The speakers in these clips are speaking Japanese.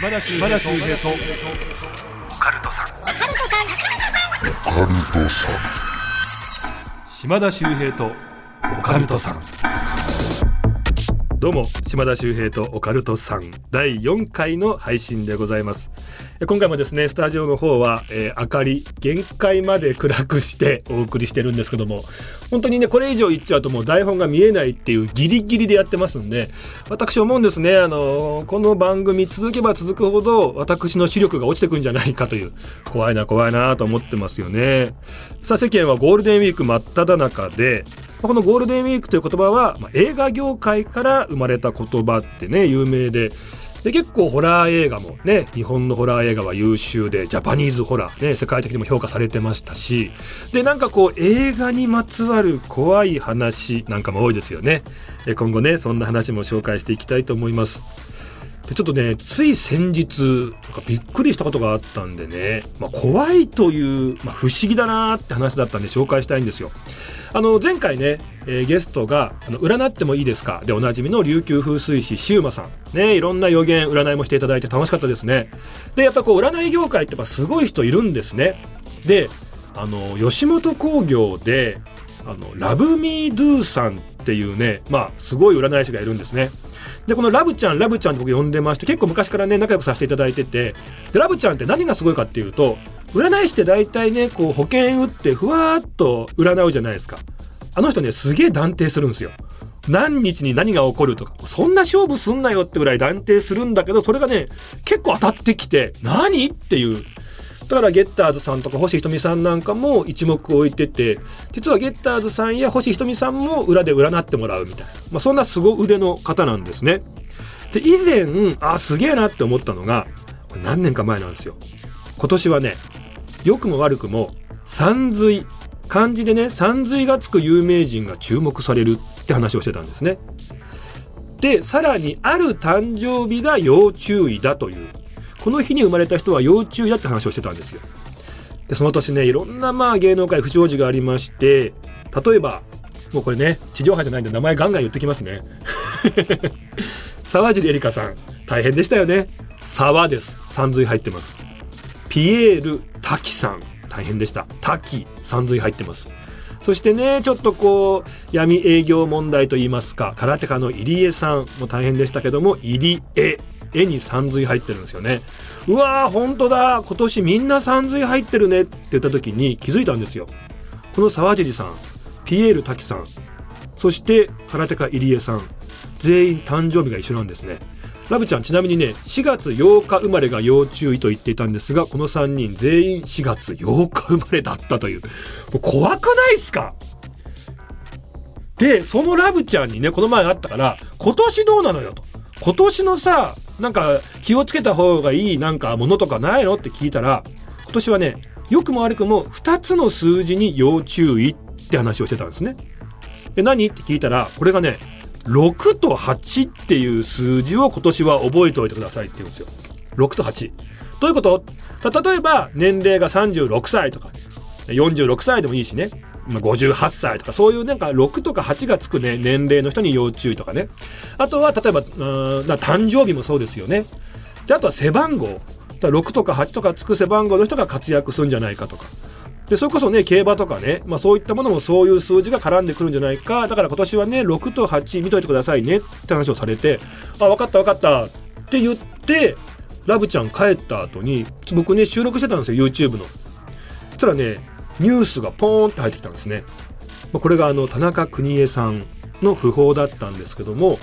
島田秀平とオカルトさん。島田秀平とオカルトさん。どうも島田秀平とオカルトさん。第4回の配信でございます今回もですねスタジオの方は、えー、明かり限界まで暗くしてお送りしてるんですけども本当にねこれ以上言っちゃうともう台本が見えないっていうギリギリでやってますんで私思うんですねあのこの番組続けば続くほど私の視力が落ちてくんじゃないかという怖いな怖いなと思ってますよね。さあ世間はゴールデンウィーク真っ只中でこのゴールデンウィークという言葉は、まあ、映画業界から生まれた言葉ってね有名でで結構ホラー映画もね日本のホラー映画は優秀でジャパニーズホラーね世界的にも評価されてましたしでなんかこう映画にまつわる怖い話なんかも多いですよね。今後ねそんな話も紹介していきたいと思います。でちょっとねつい先日なんかびっくりしたことがあったんでね、まあ、怖いという、まあ、不思議だなって話だったんで紹介したいんですよ。あの前回ね、えー、ゲストがあの「占ってもいいですか?」でおなじみの琉球風水師シウマさん。ねいろんな予言占いもしていただいて楽しかったですね。でやっぱこう占い業界ってやっぱすごい人いるんですね。であの吉本興業であのラブミードゥさんっていうねまあすごい占い師がいるんですね。でこのラブちゃんラブちゃんって僕呼んでまして結構昔からね仲良くさせていただいてて。でラブちゃんって何がすごいかっていうと占い師って大体ねこう保険打ってふわーっと占うじゃないですか。あの人ねすげえ断定するんですよ。何日に何が起こるとか。そんな勝負すんなよってぐらい断定するんだけどそれがね結構当たってきて何？っていう。だからゲッターズさんとか星ひとみさんなんかも一目置いてて実はゲッターズさんや星ひとみさんも裏で占ってもらうみたいな、まあ、そんな凄腕の方なんですね。で以前あすげえなって思ったのがこれ何年か前なんですよ。今年はね良くも悪くも山水漢字でね山水がつく有名人が注目されるって話をしてたんですね。でさらにある誕生日が要注意だという。この日に生まれた人は要注意だって話をしてたんですよ。でその年ねいろんなまあ芸能界不祥事がありまして例えばもうこれね地上波じゃないんで名前ガンガン言ってきますね。沢尻エリカさん大変でしたよね。沢です。山水入ってます。ピエール滝さん。大変でした。滝山水入ってます。そしてねちょっとこう闇営業問題といいますか空手家の入江さんも大変でしたけども入江。絵に山水入ってるんですよね。うわー本当だ。今年みんな山水入ってるね。って言った時に気づいたんですよ。この沢尻さんピエール滝さん。そして空手家入江さん。全員誕生日が一緒なんですね。ラブちゃんちなみにね4月8日生まれが要注意と言っていたんですがこの3人全員4月8日生まれだったという。もう怖くないっすか？でそのラブちゃんにねこの前あったから今年どうなのよと。今年のさなんか気をつけた方がいいなんかものとかないのって聞いたら今年はね良くも悪くも2つの数字に要注意って話をしてたんですね。え何？って聞いたらこれがね6と8っていう数字を今年は覚えておいてくださいって言うんですよ。6と8。どういうこと例えば年齢が36歳とか46歳でもいいしね。58歳とかそういうなんか6とか8がつくね年齢の人に要注意とかね。あとは例えばうん誕生日もそうですよね。であとは背番号。6とか8とかつく背番号の人が活躍するんじゃないかとか。でそれこそね競馬とかね、まあ、そういったものもそういう数字が絡んでくるんじゃないか。だから今年はね6と8見といてくださいねって話をされてあ分かった分かったって言ってラブちゃん帰った後に僕ね収録してたんですよ YouTube の。そしたらねニュースがポーンって入ってきたんですね。これがあの田中邦衛さんの訃報だったんですけども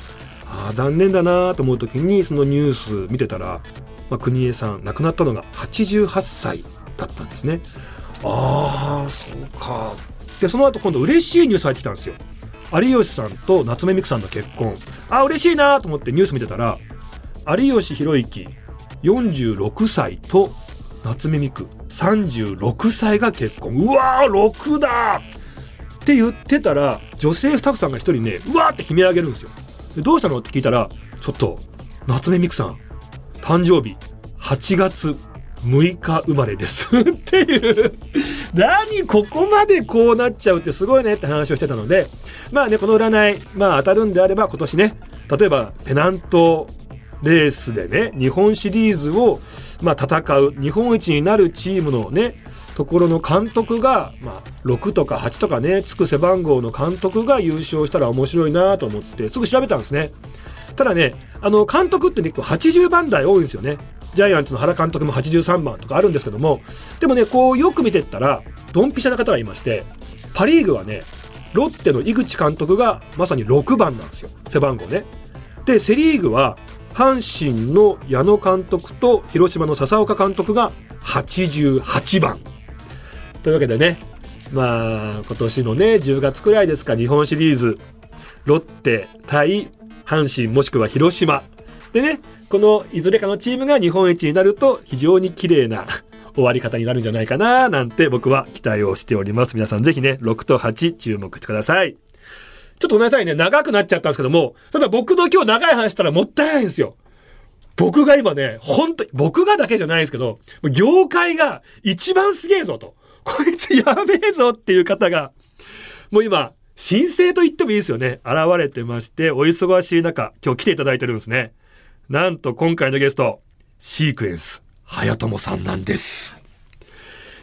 あ残念だなと思う時にそのニュース見てたら、まあ、邦衛さん亡くなったのが88歳だったんですね。ああそうか。でその後今度嬉しいニュース入ってきたんですよ。有吉さんと夏目美久さんの結婚。あ嬉しいなと思ってニュース見てたら有吉弘行46歳と夏目美久36歳が結婚。うわー6だ！って言ってたら女性スタッフさんが一人ねうわーって悲鳴上げるんですよ。でどうしたの？って聞いたらちょっと夏目美久さん誕生日8月6日生まれです。っていう。何ここまでこうなっちゃうってすごいねって話をしてたのでまあねこの占いまあ当たるんであれば今年ね例えばテナントレースでね日本シリーズを、ま、戦う日本一になるチームのねところの監督が、まあ、6とか8とかねつく背番号の監督が優勝したら面白いなと思ってすぐ調べたんですね。ただねあの監督って結構80番台多いんですよね。ジャイアンツの原監督も83番とかあるんですけどもでもねこうよく見てったらドンピシャな方がいましてパ・リーグはねロッテの井口監督がまさに6番なんですよ。背番号ね。でセ・リーグは阪神の矢野監督と広島の笹岡監督が88番。というわけでねまあ今年のね10月くらいですか日本シリーズ。ロッテ対阪神もしくは広島。でねこのいずれかのチームが日本一になると非常に綺麗な 終わり方になるんじゃないかななんて僕は期待をしております皆さんぜひね6と8注目してくださいちょっとごめんなさいね長くなっちゃったんですけどもただ僕の今日長い話したらもったいないんですよ僕が今ね、本当に、僕がだけじゃないですけど、業界が一番すげえぞと。こいつやべえぞっていう方が、もう今、申請と言ってもいいですよね。現れてまして、お忙しい中、今日来ていただいてるんですね。なんと今回のゲスト、シークエンス、早友さんなんです。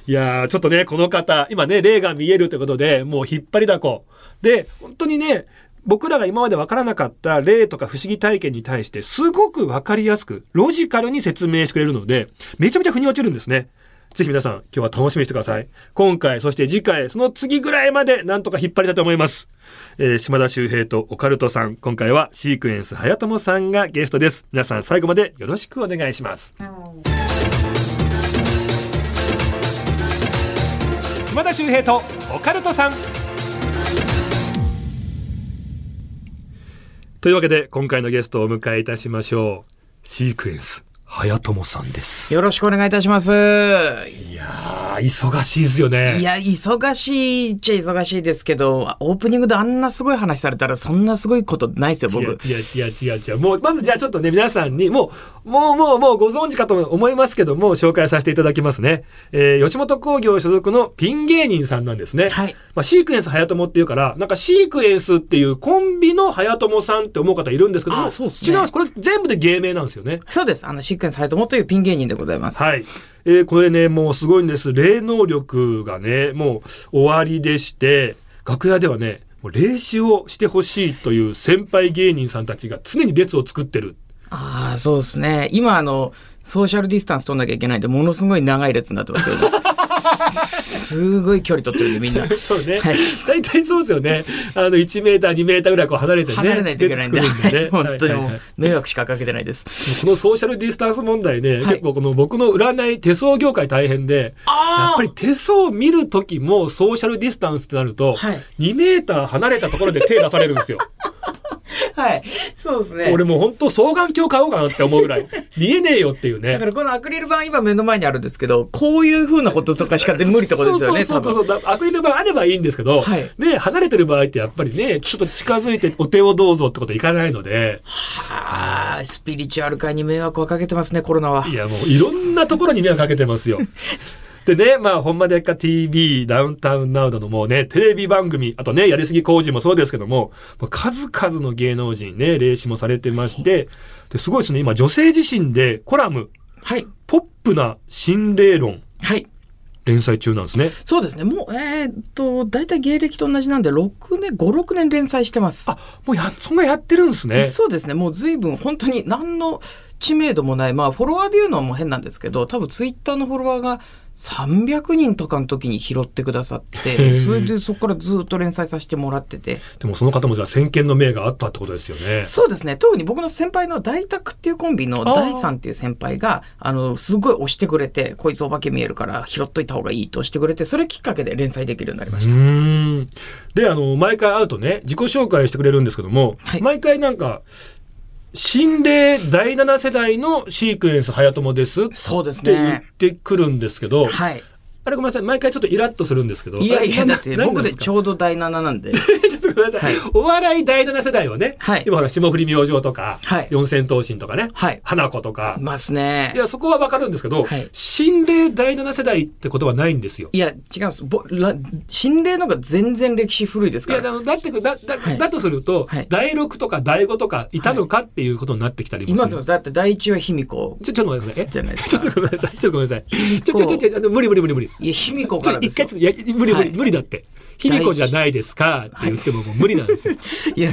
いやー、ちょっとね、この方、今ね、霊が見えるということで、もう引っ張りだこ。で、本当にね、僕らが今まで分からなかった例とか不思議体験に対してすごく分かりやすくロジカルに説明してくれるのでめちゃめちゃ腑に落ちるんですね。ぜひ皆さん今日は楽しみにしてください。今回そして次回その次ぐらいまでなんとか引っ張りたいと思います。えー、島田秀平とオカルトさん今回はシークエンス早友さんがゲストです。皆さん最後までよろしくお願いします。島田秀平とオカルトさん。というわけで今回のゲストをお迎えいたしましょうシークエンス早友さんですよろしくお願いいたしますいや忙しいですよね。いや、忙しいっちゃ忙しいですけど、オープニングであんなすごい話されたら、そんなすごいことないですよ、僕。違う違う違う違う。もう、まずじゃあちょっとね、皆さんに、もう、もう、もう、もうご存知かと思いますけども、紹介させていただきますね。えー、吉本興業所属のピン芸人さんなんですね。はい。まあ、シークエンス早友っていうから、なんかシークエンスっていうコンビの早友さんって思う方いるんですけども、そうですね、違うんです。これ全部で芸名なんですよね。そうです。あの、シークエンス早友というピン芸人でございます。はい。えー、これね、もうすごいんです。霊能力がね、もう終わりでして、楽屋ではね、もう霊視をしてほしいという先輩芸人さんたちが常に列を作ってる。ああ、そうですね。今、あの、ソーシャルディスタンス取んなきゃいけないんで、ものすごい長い列になってますけど、すごい距離取ってるんで、みんな。そうね。はい、大体そうですよね。あの、1メーター、2メーターぐらいこう離れてね。離れないといけないんで。でね、本当にもう、迷惑しかかけてないです。このソーシャルディスタンス問題ね、はい、結構この僕の占い、手相業界大変で、やっぱり手相見る時もソーシャルディスタンスってなると、はい、2メーター離れたところで手出されるんですよ。はい。そうですね。俺もう本当双眼鏡買おうかなって思うぐらい。見えねえよっていうね。だからこのアクリル板今目の前にあるんですけど、こういうふうなこととかしか無理ってことですよね、そうそうそうアクリル板あればいいんですけど、はい、ね、離れてる場合ってやっぱりね、ちょっと近づいてお手をどうぞってこといかないので。はあ、スピリチュアル界に迷惑をかけてますね、コロナは。いや、もういろんなところに迷惑かけてますよ。でね、まあ、ほんまでっか TV、ダウンタウンナウなどもうね、テレビ番組、あとね、やりすぎ工事もそうですけども、数々の芸能人ね、霊視もされてまして、ですごいですね、今、女性自身でコラム、はい。ポップな心霊論。はい。連載中なんですね。そうですね。もう、えー、っと、大体芸歴と同じなんで、6年、5、6年連載してます。あ、もうや、そんなやってるんですね。そうですね。もう随分、本当に何の知名度もない、まあ、フォロワーで言うのも変なんですけど、多分ツイッターのフォロワーが300人とかの時に拾ってくださってそれでそこからずっと連載させてもらってて。でもその方もじゃあ先見の明があったってことですよね。そうですね。特に僕の先輩の大宅っていうコンビの大さんっていう先輩があのすごい押してくれてこいつお化け見えるから拾っといた方がいいとしてくれてそれきっかけで連載できるようになりました。であの毎回会うとね自己紹介してくれるんですけども、はい、毎回なんか心霊第7世代のシークエンス早友ですそうですね。って言ってくるんですけど、はい、あれごめんなさい毎回ちょっとイラッとするんですけどいやいや、だって僕でちょょうど第7なんで。ちょっとごめんなさい、はいお笑い第7世代はね、はい今ほら霜降り明星とか、はい四千頭身とかね、はい花子とかい、ますねい。やそこはわかるんですけど、はい心霊第7世代ってことはないんですよ。いや、違うんです。ぼら心霊の方が全然歴史古いですいやから。だだってだだ,、はいだとすると、はい第6とか第5とかいたのかっていうことになってきたりもする。いますよ。だって第一は卑弥呼ちょちょっとごめんなさい。え？じゃないですちょっか。とごめんなさい。ちょっとごめんなさい。ちょちょちょちょ無理無理無理無理。いや、卑弥呼からですよ一回ちょっといや無理無理、はい無理だって。卑弥呼じゃないですかって言ってももう無理なんですよ。いや、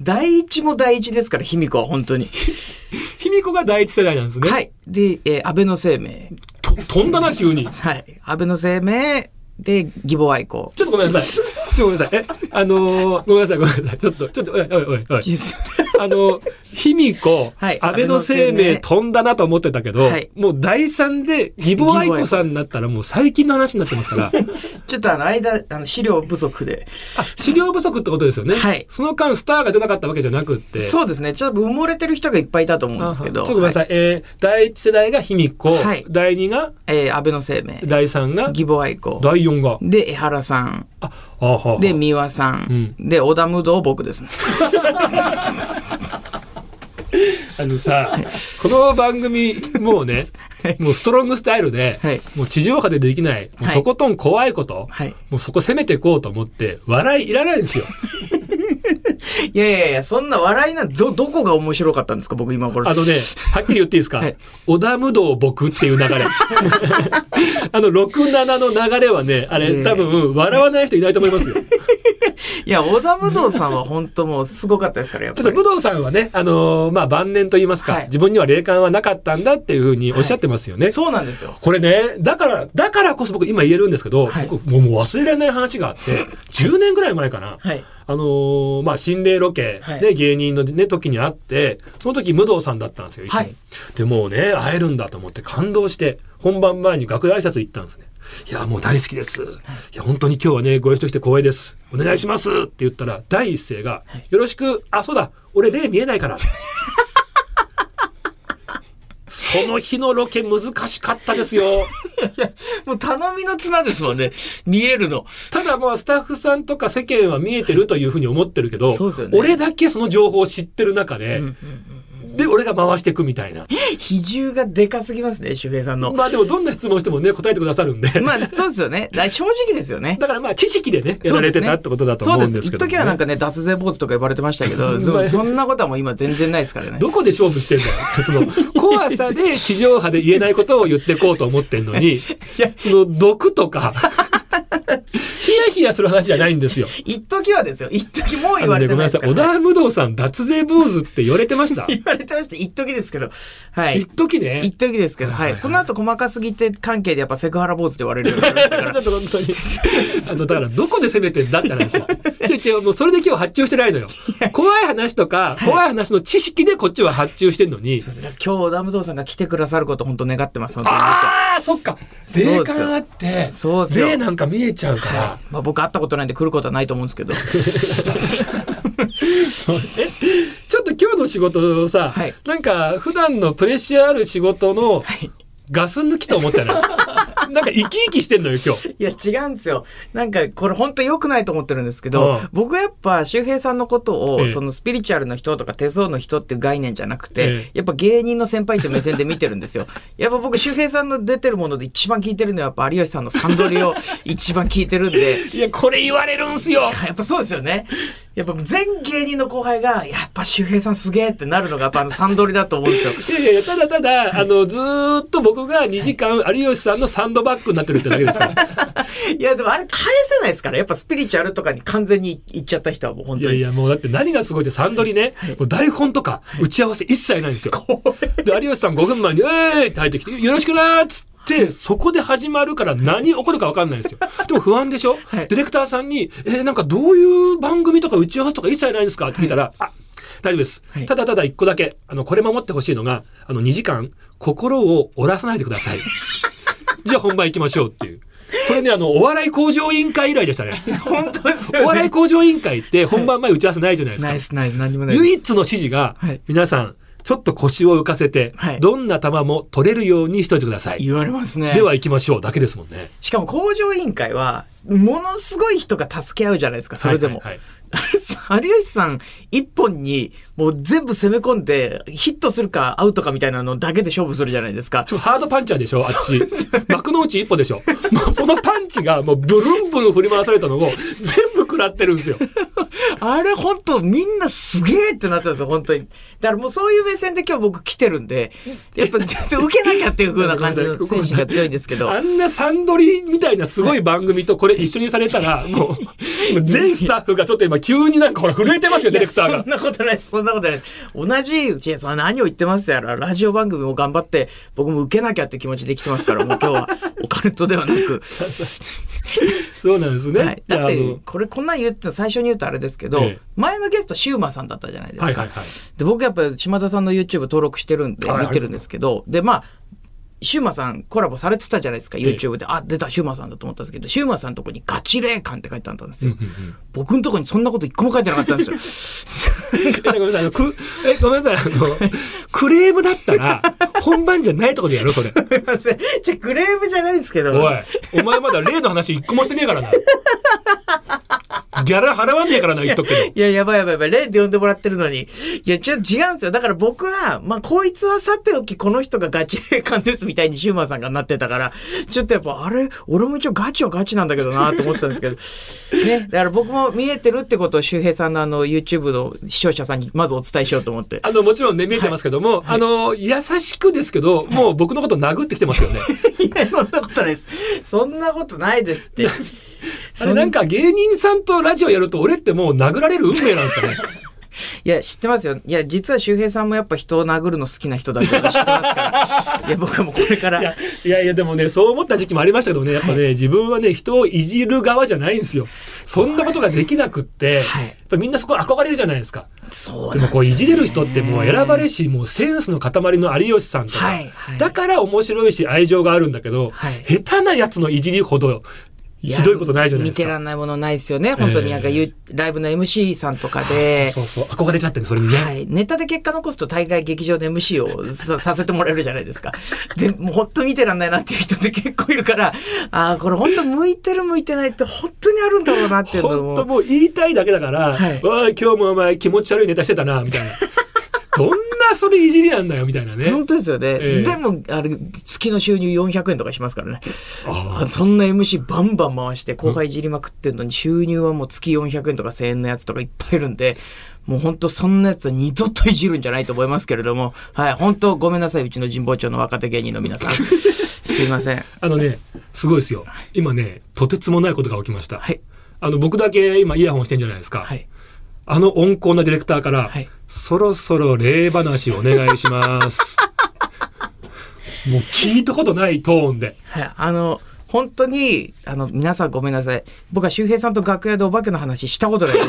第一も第一ですから、卑弥呼は本当に。卑弥呼が第一世代なんですね。はい。で、えー安倍の生命。と飛んだな急に。はい。安倍の生命で、義母愛好。ちょっとごめんなさい。ちょっとごめんなさい。え、あのーごめんなさい、ごめんなさい。ちょっと、ちょっと、おいおいおいおい。あの、卑弥呼、はい安倍の生命飛んだなと思ってたけど、はいもう第三で義母愛子さんになったらもう最近の話になってますから、ちょっとあの間、あの資料不足で。あ、資料不足ってことですよね。はいその間スターが出なかったわけじゃなくって。そうですね。ちょっと埋もれてる人がいっぱいいたと思うんですけど。ちょっとごめんなさい。えー第一世代が卑弥呼、はい第二が、えー安倍の生命。第三が、義母愛好。第四が？で、江原さん。あ、あははで、三輪さん。で、織田無道僕ですね。あのさ、この番組、もうね、もうストロングスタイルで、はいもう地上波でできない、もうはいとことん怖いこと、はい。もうそこ攻めていこうと思って、笑いいらないんですよ。いやいやいや、そんな笑いなんど、どこが面白かったんですか僕今これ。あのね、はっきり言っていいですか、はい織田無道僕っていう流れ。あの、6、7の流れはね、あれ、ええ多分、笑わない人いないと思いますよ。いや、織田無道さんは本当もうすごかったですから、やっぱり。ちょっと武藤さんはね、あのーまあ、晩年と言いますか、はい自分には霊感はなかったんだっていうふうにおっしゃってますよね。そうなんですよ。これね、だから、だからこそ僕今言えるんですけど、はい僕もう忘れられない話があって、10年ぐらい前かな。はい。あのーまあ、心霊ロケはいで芸人のね、時に会って、その時、武藤さんだったんですよ、一緒に。はいで、もうね、会えるんだと思って感動して、本番前に楽屋挨拶行ったんですね。いや、もう大好きです。いや、本当に今日はね、ご一緒して光栄です。お願いしますって言ったら、第一声が、よろしく、あ、そうだ、俺霊見えないから。その日のロケ難しかったですよ。もう頼みの綱ですもんね。見えるの。ただまあスタッフさんとか世間は見えてるというふうに思ってるけど、ね俺だけその情報を知ってる中で、で、俺が回していくみたいな。比重がでかすぎますね、周平さんの。まあでもどんな質問してもね、答えてくださるんで。まあ、そうですよね。だ正直ですよね。だからまあ知識でね、やられてたってことだと思うんですけど、そうです。一時はなんかね、脱税坊主とか呼ばれてましたけど、まあそそんなことはもう今全然ないですからね。どこで勝負してんだよ。その、怖さで地上波で言えないことを言っていこうと思ってんのに、その毒とか、ヒヤヒヤする話じゃないんですよ。一時はですよ。一時もう、言われてごめんなさい。小田無道さん脱税坊主って言われてました。言われてました。一時ですけど。はい一。時ね。一時ですけど、はい。その後細かすぎて関係でやっぱセクハラ坊主って言われるようになりましたからちょっ。と本当に。あの、だから、どこで攻めてんだって話。違う違う、もうそれで今日発注してないのよ。怖い話とか、怖い話の知識でこっちは発注してんのに。そうですね今日ダムドーさんが来てくださること本当願ってます。本当にああ、そっか。そう霊ですよ感あって、そうですよ霊なんか見えちゃうから。まあ僕会ったことないんで来ることはないと思うんですけど。え、ちょっと今日の仕事さ、はい。なんか普段のプレッシャーある仕事のはい。ガス抜きと思ったら、なんか生き生きしてんのよ、今日。いや違うんですよ。なんかこれ本当良くないと思ってるんですけど、うん僕やっぱ周平さんのことを、ええそのスピリチュアルの人とか手相の人っていう概念じゃなくて、ええやっぱ芸人の先輩って目線で見てるんですよ。やっぱ僕周平さんの出てるもので一番聞いてるのはやっぱ有吉さんのサンドリを一番聞いてるんで。いや、これ言われるんすよ。やっぱそうですよね。やっぱ全芸人の後輩が、やっぱ周平さんすげえってなるのがやっぱあのサンドリだと思うんですよ。いやいや、ただただ、あの、ずーっと僕が2時間、有吉さんのサンドバッグになってるってだけですから。いやでもあれ返せないですから。やっぱスピリチュアルとかに完全にいっちゃった人はもう本当に。いやいや、もうだって何がすごいって、サンドリね、もう台本とか打ち合わせ一切ないんですよ。で、有吉さん5分前に、えーいって入ってきて、よろしくなーっつって、そこで始まるから何起こるか分かんないんですよ。でも不安でしょ、はいディレクターさんに、えーなんかどういう番組とか打ち合わせとか一切ないんですかって聞いたら、あ、大丈夫です。はいただただ一個だけ、あの、これ守ってほしいのが、あの、2時間、心を折らさないでください。じゃあ本番行きましょうっていう。これね、あの、お笑い向上委員会以来でしたね。本当ですお笑い向上委員会って本番前打ち合わせないじゃないですか。ナイスナイス何にもないです。唯一の指示が、はい皆さん、ちょっと腰を浮かせて、はいどんな球も取れるようにしといてください。言われますね。では行きましょうだけですもんね。しかも工場委員会は、ものすごい人が助け合うじゃないですか、それでも。はいはいはい 有吉さん一本にもう全部攻め込んでヒットするかアウトかみたいなのだけで勝負するじゃないですか。ちょっとハードパンチャーでしょあっち。幕の内一歩でしょもうそのパンチがもうブルンブルン振り回されたのを全部食らってるんですよ。あれ本当みんなすげえってなっちゃうんですよ、本当に。だからもうそういう目線で今日僕来てるんで、やっぱちょっと受けなきゃっていう風な感じの精神が強いんですけど。あんなサンドリみたいなすごい番組とこれ一緒にされたら、もう、全スタッフがちょっと今急になんかほら震えてますよ、ディレクターがそん。なことないです。そんなことないです。同じ、何を言ってますやら、ラジオ番組も頑張って、僕も受けなきゃって気持ちで来てますから、もう今日はオカルトではなく。そうなんですね。はい、だってこれこんなん言って最初に言うとあれですけど、ええ。前のゲストシューマさんだったじゃないですか。はいはいはい。で僕やっぱ島田さんの YouTube 登録してるんではい見てるんですけど、でまあシューマさんコラボされてたじゃないですかえ YouTube で、あ出たシューマさんだと思ったんですけどシューマさんのとこにガチ霊感って書いてあったんですよ、うんうん僕のとこにそんなこと一個も書いてなかったんですよ。え ごめんなさいあのくえごめんなさいあの クレームだったら本番じゃないところでやろうそれ。すいません。じゃあクレームじゃないんですけど。おいお前まだ例の話一個もしてねえからなギャラ払わねえからな言っとくけどいや、やばいやばいやばい。例で呼んでもらってるのに。いや、ちょっと違うんですよ。だから僕は、まあ、こいつはさておき、この人がガチ霊感ですみたいにシューマーさんがなってたから、ちょっとやっぱ、あれ、俺も一応ガチはガチなんだけどなと思ってたんですけど。ね。だから僕も見えてるってことを周平さんのあの、YouTube の視聴者さんにまずお伝えしようと思って。あのもちろんね見えてますけども、あの優しくですけど、もう僕のこと殴ってきてますよね いや、そんなことないです。そんなことないですって。あれなんか芸人さんとラジオやると俺ってもう殴られる運命なんですかね？いや、知ってますよ。いや、実は周平さんもやっぱ人を殴るの好きな人だって知ってますから。いや、僕はもうこれから。いやいやいやでもねそう思った時期もありましたけどねやっぱね、自分はね人をいじる側じゃないんですよ。そんなことができなくって、はい。やっぱみんなそこ憧れるじゃないですか。そうでもこういじれる人ってもう選ばれしもうセンスの塊の有吉さんとか、はい。はい。だから面白いし愛情があるんだけど、はい。下手なやつのいじりほどひどいことないじゃないですか。見てらんないものないですよね。本当に。なんか、ゆライブの MC さんとかで。そうそう憧れちゃってねそれにね、はい、ネタで結果残すと大概劇場で MC をささせてもらえるじゃないですか。で、もう本当見てらんないなっていう人って結構いるから、ああ、これ本当向いてる向いてないって本当にあるんだろうなっていうの本当も。もう言いたいだけだから、はい。おい今日もお前気持ち悪いネタしてたなみたいな。ど んなそれいじりなんだよみたいなね本当ですよね。ええでも、あれ、月の収入400円とかしますからね。ああそんな MC バンバン回して後輩いじりまくってんのに収入はもう月400円とか1000円のやつとかいっぱいいるんで、もう本当そんなやつは二度といじるんじゃないと思いますけれども、はい、本当ごめんなさい、うちの神保町の若手芸人の皆さん。すいません。あのねすごいですよ今ねとてつもないことが起きました、はい。あの僕だけ今イヤホンしてんじゃないですか、はい。あの温厚なディレクターから、はい。そろそろ例話お願いします。もう聞いたことないトーンで。はい。あの、本当に、あの、皆さんごめんなさい。僕は周平さんと楽屋でお化けの話したことないです。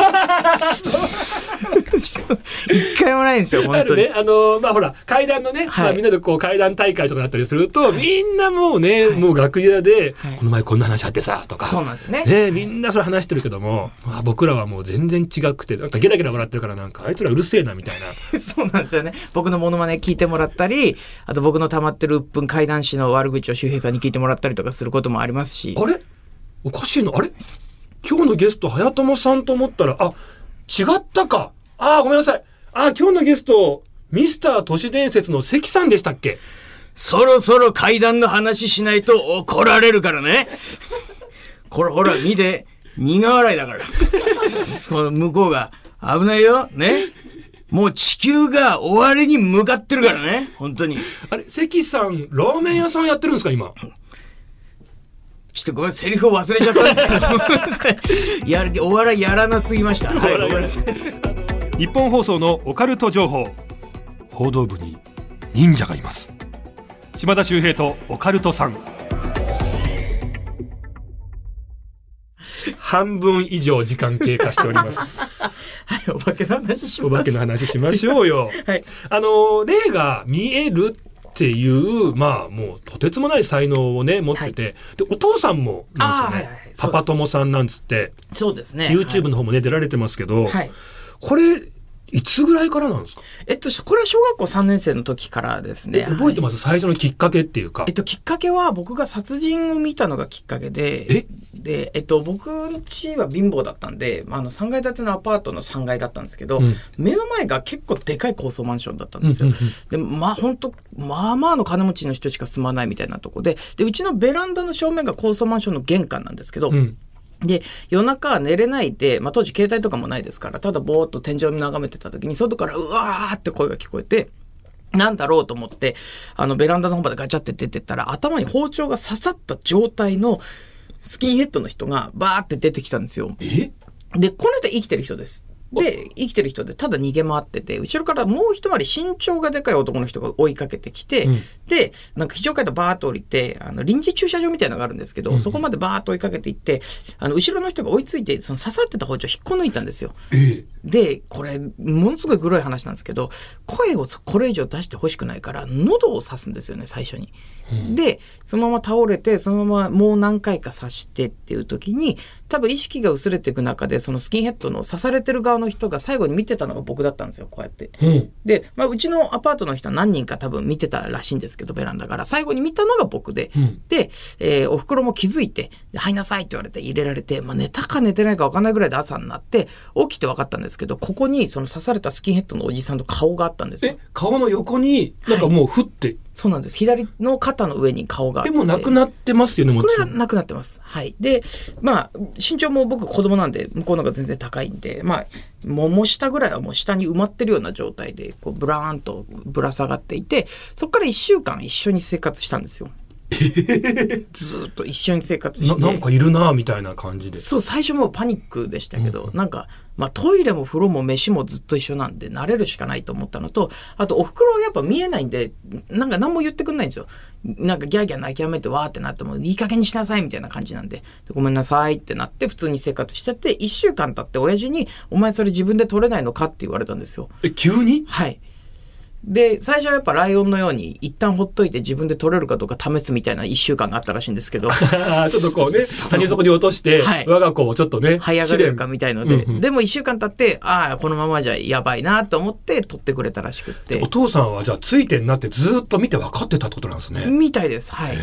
一回もないんですよ、あ本当に。るね、あのまあほら階段のね、はいまあ、みんなでこう階段大会とかだったりすると、みんなもうね、もう楽屋で、はいこの前こんな話あってさとかそうなんですよねねみんなそれ話してるけども、まあ、僕らはもう全然違くてなんかゲラゲラ笑ってるからなんかあいつらうるせえなみたいな そうなんですよね。僕のモノマネ聞いてもらったり、あと僕の溜まってる鬱憤怪談師の悪口を周平さんに聞いてもらったりとかすることもありますし。あれ？おかしいのあれ？今日のゲスト早友さんと思ったらあ違ったかあーごめんなさいあ今日のゲストミスター都市伝説の関さんでしたっけ？そろそろ怪談の話しないと怒られるからね。これほら見て、苦笑いだから。この向こうが危ないよ。ね？もう地球が終わりに向かってるからね。本当に。あれ関さんラーメン屋さんやってるんですか今？ちょっとごめん、セリフを忘れちゃったんですけ。やる、お笑いやらなすぎました。はい。日本放送のオカルト情報報道部に忍者がいます島田秀平とオカルトさん半分以上時間経過しております はい、お化けの話し。お化けの話しましょうよ はい。あの霊が見えるっていうまあもうとてつもない才能をね持ってて、でお父さんもなんですよね、パパ友さんなんつってそうですね。YouTube の方もね出られてますけど、はい。これいつぐらいからなんですか？えっと、これは小学校3年生の時からですね。覚えてます、はい、最初のきっかけっていうか。えっと、きっかけは僕が殺人を見たのがきっかけで、で、えっと、僕ん家は貧乏だったんで、あの、3階建てのアパートの3階だったんですけど、うん、目の前が結構でかい高層マンションだったんですよ。で、まあ本当まあまあの金持ちの人しか住まないみたいなとこで、で、うちのベランダの正面が高層マンションの玄関なんですけど、うんで、夜中寝れないで、まあ当時携帯とかもないですから、ただぼーっと天井に眺めてた時に、外からうわーって声が聞こえて、なんだろうと思って、あのベランダの方までガチャって出てったら、頭に包丁が刺さった状態のスキンヘッドの人がバーって出てきたんですよ。で、この人生きてる人です。で、生きてる人でただ逃げ回ってて、後ろからもう一回り身長がでかい男の人が追いかけてきて、うん、で、なんか非常階段バーッと降りて、あの、臨時駐車場みたいなのがあるんですけど、うん、そこまでバーッと追いかけていって、あの、後ろの人が追いついて、その刺さってた包丁引っこ抜いたんですよ。ええ、で、これ、ものすごいグロい話なんですけど、声をこれ以上出してほしくないから、喉を刺すんですよね、最初に。うん、で、そのまま倒れて、そのままもう何回か刺してっていう時に、多分意識が薄れていく中で、そのスキンヘッドの刺されてる側の人が最後に見てたのが僕だったんですよ、こうやって。うん、で、まあ、うちのアパートの人は何人か多分見てたらしいんですけど、ベランダから。最後に見たのが僕で。うん、で、えー、お袋も気づいて、入いなさいって言われて入れられて、まあ、寝たか寝てないか分かんないぐらいで朝になって、起きて分かったんですけど、ここにその刺されたスキンヘッドのおじさんと顔があったんですよ。顔の横に、なんかもうふって、はいそうなんです。左の肩の上に顔がでもなくなってますよね、もちろん。これはなくなってます。はい。で、まあ、身長も僕子供なんで、向こうの方が全然高いんで、まあ、桃下ぐらいはもう下に埋まってるような状態で、こう、ブラーンとぶら下がっていて、そこから1週間一緒に生活したんですよ。ずっと一緒に生活して。なんかいるなみたいな感じで。そう最初もパニックでしたけど、うん、なんか、まあ、トイレも風呂も飯もずっと一緒なんで慣れるしかないと思ったのとあとおふくろはやっぱ見えないんでなんか何も言ってくんないんですよ。なんかギャーギャー泣きやめてわーってなってもいい加減にしなさいみたいな感じなんで。ごめんなさいってなって普通に生活してて1週間経って親父に「お前それ自分で取れないのか?」って言われたんですよ。え急に？はいで、最初はやっぱライオンのように一旦ほっといて自分で取れるかどうか試すみたいな一週間があったらしいんですけど。ちょっとこうね、谷底に落として、はい、我が子をちょっとね。這い上がれるかみたいので、うんうん、でも一週間経って、ああ、このままじゃやばいなと思って取ってくれたらしくって。お父さんはじゃあついてになってずっと見て分かってたってことなんですね。みたいです。はい。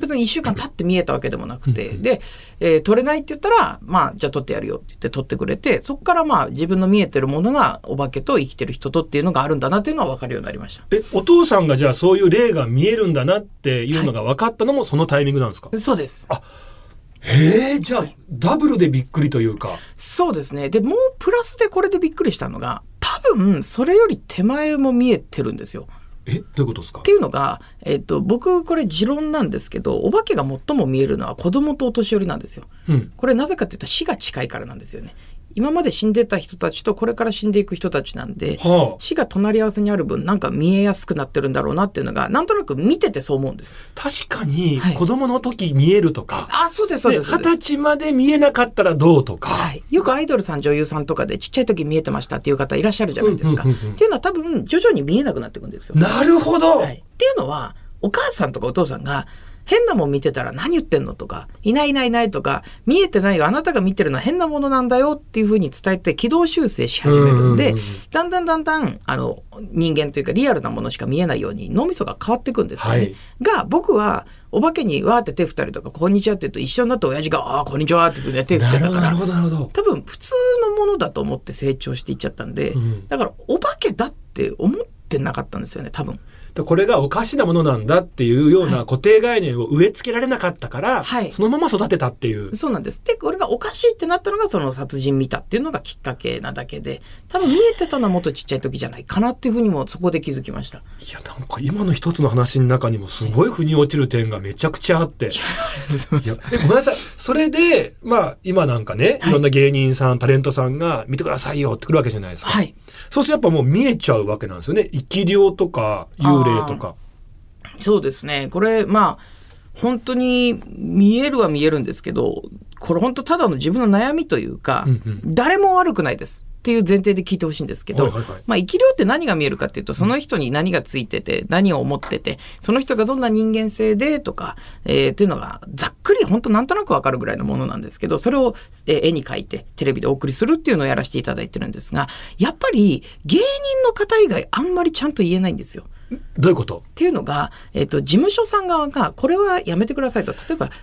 別に一週間経って見えたわけでもなくて、で、えー、取れないって言ったら、まあ、じゃあ取ってやるよって言って取ってくれて、そこからまあ自分の見えてるものがお化けと生きてる人とっていうのがあるんだなっていうのは分かるようになりました。えお父さんがじゃあそういう例が見えるんだなっていうのが分かったのもそのタイミングなんですか、はい、そうです。あへえ、じゃあ、ダブルでびっくりというか。そうですね。で、もうプラスでこれでびっくりしたのが、多分、それより手前も見えてるんですよ。えどういうことですか？っていうのが、えっと、僕これ持論なんですけどお化けが最も見えるのは子供とお年寄りなんですよ。うん、これなぜかというと死が近いからなんですよね。今まで死んでた人たちとこれから死んでいく人たちなんで、はあ、死が隣り合わせにある分なんか見えやすくなってるんだろうなっていうのがなんとなく見ててそう思うんです。確かに子供の時見えるとか、はい、あそうですそうです。二十歳まで見えなかったらどうとか、はい、よくアイドルさん女優さんとかでちっちゃい時見えてましたっていう方いらっしゃるじゃないですか、っていうのは多分徐々に見えなくなっていくんですよ。なるほど、はい、っていうのはお母さんとかお父さんが変なもん見てたら何言ってんの？とか、いないいないいないとか、見えてないよ、あなたが見てるのは変なものなんだよっていうふうに伝えて軌道修正し始めるんで、だんだんだんだん、あの、人間というかリアルなものしか見えないように脳みそが変わっていくんですよね。はい、が、僕は、お化けにわーって手振ったりとか、こんにちはって言うと一緒になって親父が、ああ、こんにちはって手振ってたから、多分普通のものだと思って成長していっちゃったんで、うん、だからお化けだって思ってなかったんですよね、多分。これがおかしなものなんだっていうような固定概念を植え付けられなかったから、はい、そのまま育てたっていう。そうなんです。で、これがおかしいってなったのがその殺人見たっていうのがきっかけなだけで、多分見えてたのはもっとちっちゃい時じゃないかなっていうふうにもそこで気づきました。いや、なんか今の一つの話の中にもすごい腑に落ちる点がめちゃくちゃあって。いや、ごめんなさい。それで、まあ今なんかね、いろんな芸人さん、タレントさんが見てくださいよってくるわけじゃないですか。はい。そうするとやっぱもう見えちゃうわけなんですよね。生き量とか幽霊とか。そうですね。これ、まあ、本当に見えるは見えるんですけど、これ本当ただの自分の悩みというか、うんうん、誰も悪くないです。っていう前提で聞いてほしいんですけど、はいはいはいまあ、生き量って何が見えるかっていうとその人に何がついてて何を思っててその人がどんな人間性でとか、えーっていうのがざっくり本当なんとなくわかるぐらいのものなんですけどそれを、えー絵に描いてテレビでお送りするっていうのをやらせていただいてるんですがやっぱり芸人の方以外あんまりちゃんと言えないんですよ。どういうこと？っていうのが、えっと事務所さん側がこれはやめてくださいと。例えばか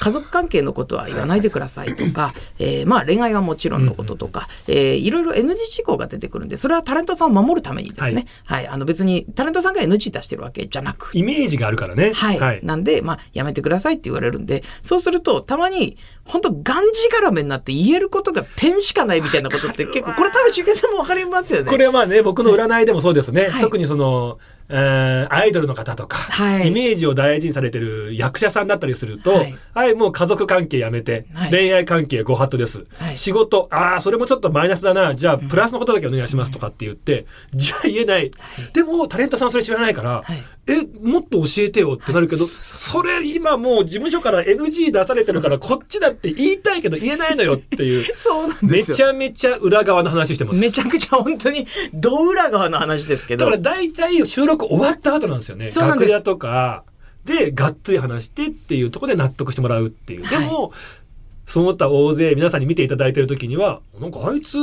家族関係のことは言わないでくださいとか、えーまあ、恋愛はもちろんのこととか、えーいろいろ NG 事項が出てくるんでそれはタレントさんを守るためにですね、はい。あの別にタレントさんが NG 出してるわけじゃなく。イメージがあるからね。はい。なんで、まあ、やめてくださいって言われるんで、そうすると、たまに、本当がんじがらめになって言えることが点しかないみたいなことって結構、これ多分、シュウケイさんもわかりますよね。これはまあね、僕の占いでもそうですね。はい。特にその、えーアイドルの方とか、はい。イメージを大事にされてる役者さんだったりすると、ははいい、もう家族関係やめて、はい。恋愛関係ご法度です。はい。仕事、ああ、それもちょっとマイナスだな。じゃあ、プラスのことだけお願いしますとかって言って、じゃあ言えない。でも、タレントさんそれ知らないから、はいえ、もっと教えてよってなるけど、はいそれ今もう事務所から NG 出されてるから、こっちだって言いたいけど言えないのよっていう。そうなんめですよ。ちゃめちゃ裏側の話してます。めちゃくちゃ本当に、ど裏側の話ですけど。だから大体収録終わった後なんですよね。楽屋とかでがっつり話してっていうところで納得してもらうっていう。でも、その他大勢皆さんに見ていただいてる時には、なんかあいつ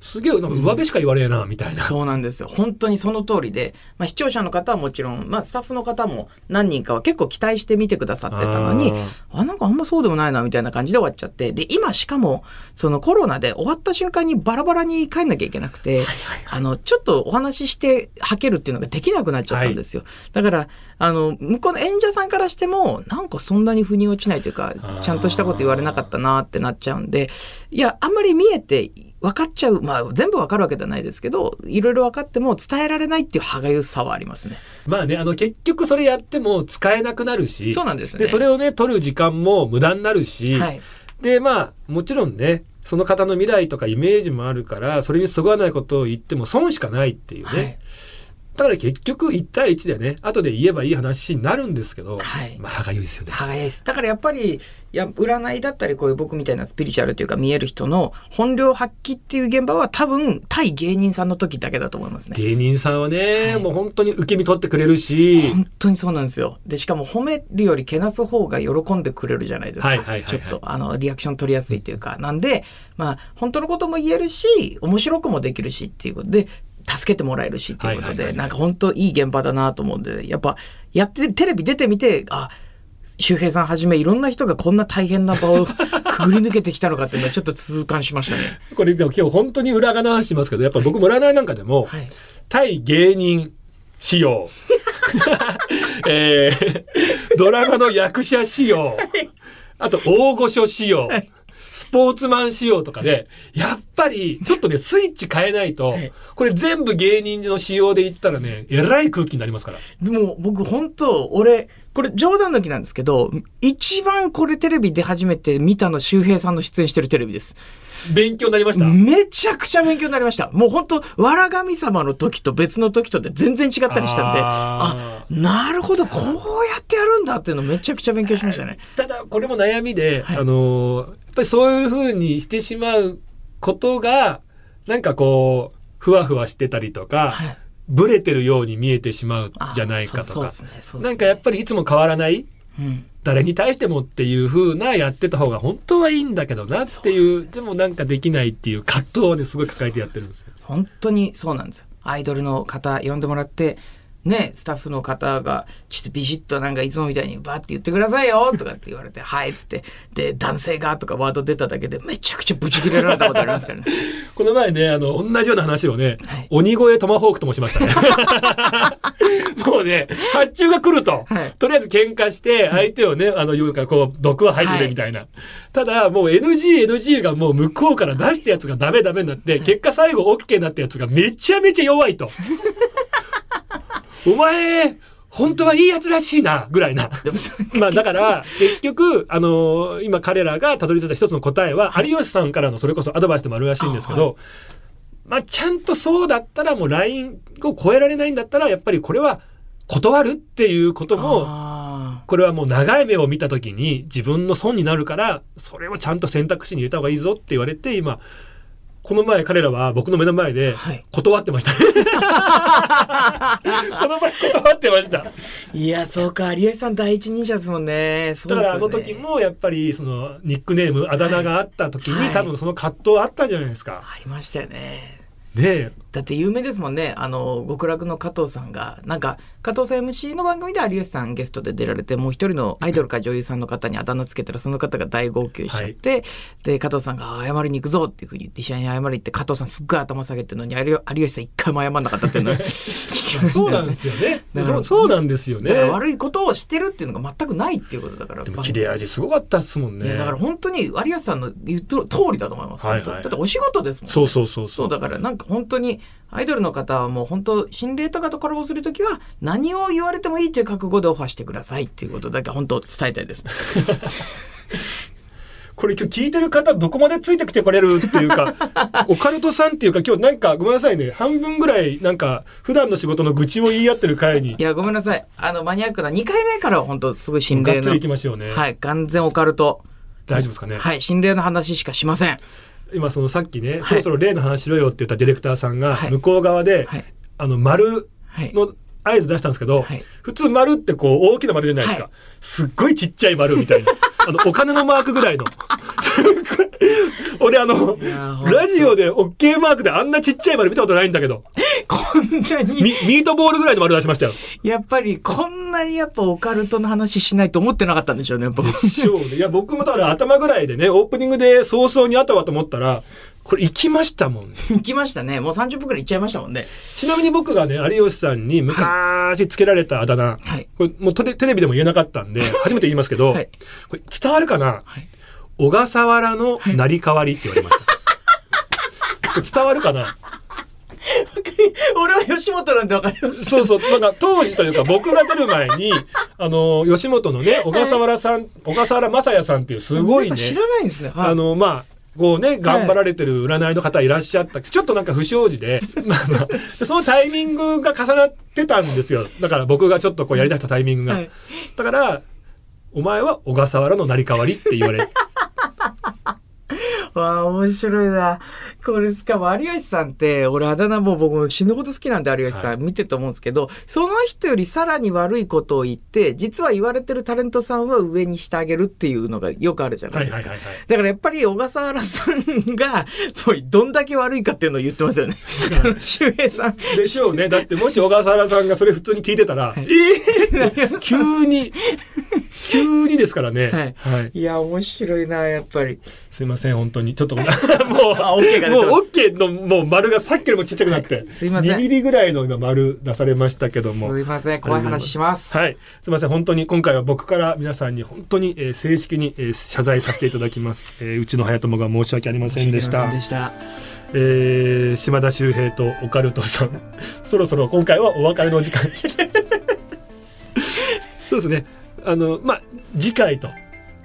すげえなんか上辺しか言われねえなみたいな。そうなんですよ。本当にその通りで、まあ、視聴者の方はもちろん、まあ、スタッフの方も何人かは結構期待して見てくださってたのに、あなんかあんまそうでもないなみたいな感じで終わっちゃって、で、今しかも、そのコロナで終わった瞬間にバラバラに帰んなきゃいけなくて、あの、ちょっとお話ししてはけるっていうのができなくなっちゃったんですよ。だから、あの、向こうの演者さんからしても、なんかそんなに腑に落ちないというか、ちゃんとしたこと言われなかったなってなっちゃうんで、いや、あんまり見えて、分かっちゃう、まあ、全部分かるわけではないですけど、いろいろ分かっても伝えられないっていう歯がゆさはありますね。まあね、あの結局それやっても使えなくなるし、そうなんですねで、それをね、取る時間も無駄になるし、はい。で、まあ、もちろんね、その方の未来とかイメージもあるから、それにそぐわないことを言っても損しかないっていうね。はいだから結局1対1でね、後で言えばいい話になるんですけど、はいまあ歯がゆいですよね。歯がゆいです。だからやっぱり、いや、占いだったり、こういう僕みたいなスピリチュアルというか見える人の本領発揮っていう現場は多分、対芸人さんの時だけだと思いますね。芸人さんはね、はいもう本当に受け身取ってくれるし、本当にそうなんですよ。で、しかも褒めるよりけなす方が喜んでくれるじゃないですか。ちょっと、あの、リアクション取りやすいというか。なんで、まあ、本当のことも言えるし、面白くもできるしっていうことで、助けてもらえるしっていうことで、なんか本当いい現場だなと思うんで、やっぱ、やって、テレビ出てみて、あ、周平さんはじめいろんな人がこんな大変な場をくぐり抜けてきたのかっていうのはちょっと痛感しましたね。これでも今日本当に裏側の話しますけど、やっぱ僕も占いなんかでも、はい。対芸人仕様、えードラマの役者仕様、あと大御所仕様、スポーツマン仕様とかで、やっぱりちょっとね、スイッチ変えないとい、これ全部芸人の仕様で言ったらね、えらい空気になりますから。でも僕本当俺これ冗談抜きなんですけど一番これテレビ出始めて見たの周平さんの出演してるテレビです。勉強になりました？めちゃくちゃ勉強になりました。もう本当わら神様の時と別の時とで全然違ったりしたんでああなるほどこうやってやるんだっていうのめちゃくちゃ勉強しましたね。ただこれも悩みで、はい。あのーぱりそういうふうにしてしまうことがなんかこうふわふわしてたりとか、はい。ブレてるように見えてしまうあじゃないかとか。ねね。なんかやっぱりいつも変わらないうん。誰に対してもっていう風なやってた方が本当はいいんだけどなっていうでもなんかできないっていう葛藤をねすごい抱えてやってるんですよ。本当にそうなんですよ。アイドルの方呼んでもらってねスタッフの方がちょっとビシッとなんかいつもみたいにバーって言ってくださいよとかって言われて「はい」っつって。で男性がとかワード出ただけでめちゃくちゃブチ切れられたことありますからね。この前ねあの同じような話をね、はい。鬼越トマホークともしましたね。もうね発注が来ると、はい。とりあえず喧嘩して相手をねあのいうかこう毒は入ってるみたいな、ただもう NGNG がもう向こうから出したやつがダメダメになって、結果最後 OK になったやつがめちゃめちゃ弱いと。お前本当はいいやつらしいなぐらいな。まあだから結局あのー今彼らがたどり着いた一つの答えは、有吉さんからのそれこそアドバイスでもあるらしいんですけど、まあちゃんとそうだったらもう LINE を超えられないんだったらやっぱりこれは断るっていうこともあこれはもう長い目を見た時に自分の損になるからそれをちゃんと選択肢に入れた方がいいぞって言われて今この前彼らは僕の目の前ではい。断ってました、この前断ってました。いやそうか。有吉さん第一人者ですもんね。そうだからあの時もやっぱりそのニックネームあだ名があった時に、はい。多分その葛藤あったんじゃないですか。ありましたよね。ねえだって有名ですもんね。あの極楽の加藤さんが。なんか加藤さん MC の番組で有吉さんゲストで出られてもう一人のアイドルか女優さんの方にあだ名つけたらその方が大号泣しちゃって、で加藤さんがあ「謝りに行くぞ」っていうふうに言って一緒に謝りに行って加藤さんすっごい頭下げてるのに有有吉さん一回も謝んなかったっていうのを 聞きましたそうなんですよね。そう。そうなんですよね。悪いことをしてるっていうのが全くないっていうことだからでも切れ味すごかったっすもんね。だから本当に有吉さんの言うと通りだと思います、はいはい。だってお仕事ですもんね。そうそうそう。そうだからなんか本当にアイドルの方はもう本当心霊とかとコラボするときは何を言われてもいいという覚悟でオファーしてくださいっていうことだけ本当伝えたいです。これ今日聞いてる方どこまでついてきてこれるっていうか オカルトさんっていうか今日なんかごめんなさいね。半分ぐらいなんか普段の仕事の愚痴を言い合ってる回に。いやごめんなさい。あのマニアックな2回目からは本当すごい心霊のがっつりいきましょうね、はい完全オカルト。大丈夫ですかね、はい心霊の話しかしません。今そのさっきね、い。そろそろ例の話しろよって言ったディレクターさんがはい。向こう側で、はい。あの丸はい。の合図出したんですけど、はい。普通丸ってこう大きな丸じゃないですか、はい。すっごいちっちゃい丸みたいな。あのお金のマークぐらいの。俺あのラジオで OK マークであんなちっちゃい丸見たことないんだけどこんなにミミートボールぐらいの丸出しましたよ。やっぱりこんなにやっぱオカルトの話しないと思ってなかったんでしょうねやっぱでしょうね。いや僕もだから頭ぐらいでねオープニングで早々にあったわと思ったらこれ行きましたもんね。行きましたね。もう30分くらい行っちゃいましたもんね。ちなみに僕がね有吉さんに昔つけられたあだ名、はい。これもうテレビでも言えなかったんで初めて言いますけど、はい。これ伝わるかな？はい。小笠原の成り代わりって言われました、これ伝わるかな？俺は吉本なんでわかります。そうそう。なんか当時というか僕が出る前に あの吉本のね小笠原さん、小笠原正也さんっていうすごいね知らないんですね。はい。あのまあこうね頑張られてる占いの方いらっしゃったちょっとなんか不祥事で まあまあでそのタイミングが重なってたんですよ。だから僕がちょっとこうやりだしたタイミングが、はい。だからお前は小笠原の成り代わりって言われわあ面白いなこれしかも有吉さんって俺あだ名も僕も死ぬほど好きなんで有吉さん、は見てると思うんですけどその人よりさらに悪いことを言って実は言われてるタレントさんは上にしてあげるっていうのがよくあるじゃなですか。はいいはいはいはいだからやっぱり小笠原さんがもうどんだけ悪いかっていうのを言ってますよね。周平さん。でしょうねだってもし小笠原さんがそれ普通に聞いてたら「ええー! 」急に急にですからね、はい。はい、いや面白いなやっぱり。すいません本当に。ちょっともうあ OK がもう OK のもう丸がさっきよりもちっちゃくなって、すいません。2ミリぐらいの今丸出されましたけども。すいません怖い話します。はい。すいません本当に今回は僕から皆さんに本当に、えー正式に、えー謝罪させていただきます、えーうちの早友が申し訳ありませんでした。した。えー島田秀平とオカルトさん。そろそろ今回はお別れの時間 そうですねあのまあ次回と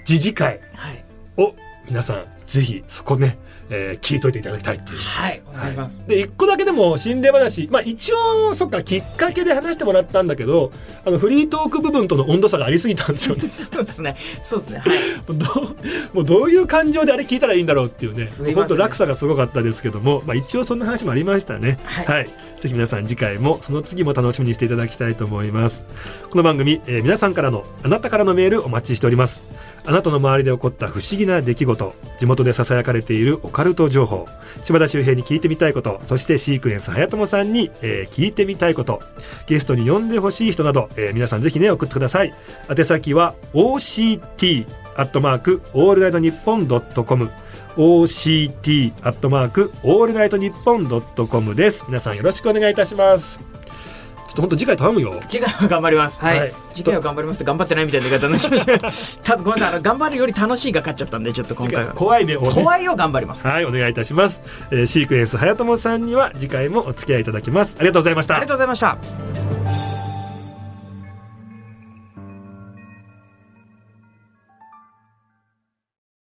次次回はい。を皆さんぜひそこね、えー聞いといていただきたいっていう。はいお願いします。で一個だけでも心霊話。まあ一応そっかきっかけで話してもらったんだけどあのフリートーク部分との温度差がありすぎたんですよね。そうですね。そうですね。はい。どうもうどういう感情であれ聞いたらいいんだろうっていうね。すいません。本当落差がすごかったですけども、まあ、一応そんな話もありましたね。はい。ぜひ皆さん次回もその次も楽しみにしていただきたいと思います。この番組、えー皆さんからのあなたからのメールお待ちしておりますあなたの周りで起こった不思議な出来事地元で囁かれているオカルト情報島田秀平に聞いてみたいことそしてシークエンス早友さんに、えー聞いてみたいことゲストに呼んでほしい人など、えー皆さんぜひね送ってください。宛先は OCT アットマークオールナイトニッポンドットコム OCT アットマークオールナイトニッポンドットコムです。皆さんよろしくお願いいたします。ちょっと本当次回頼むよ次回は頑張ります。はい。はい次回は頑張りますって頑張ってないみたいな言い方になしました。ただごめんなさいあの頑張るより楽しいが勝っちゃったんでちょっと今次回は。怖いね怖いよ頑張ります。はいお願いいたします、えーシークエンスはやともさんには次回もお付き合いいただきますありがとうございましたありがとうございました。